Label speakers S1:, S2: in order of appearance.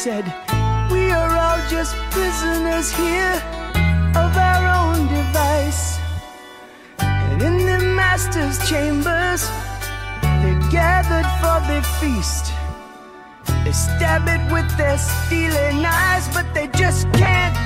S1: said, We are all just prisoners here of our own device. And in the master's chambers, they gathered for the feast. They stab it with their stealing knives, but they just can't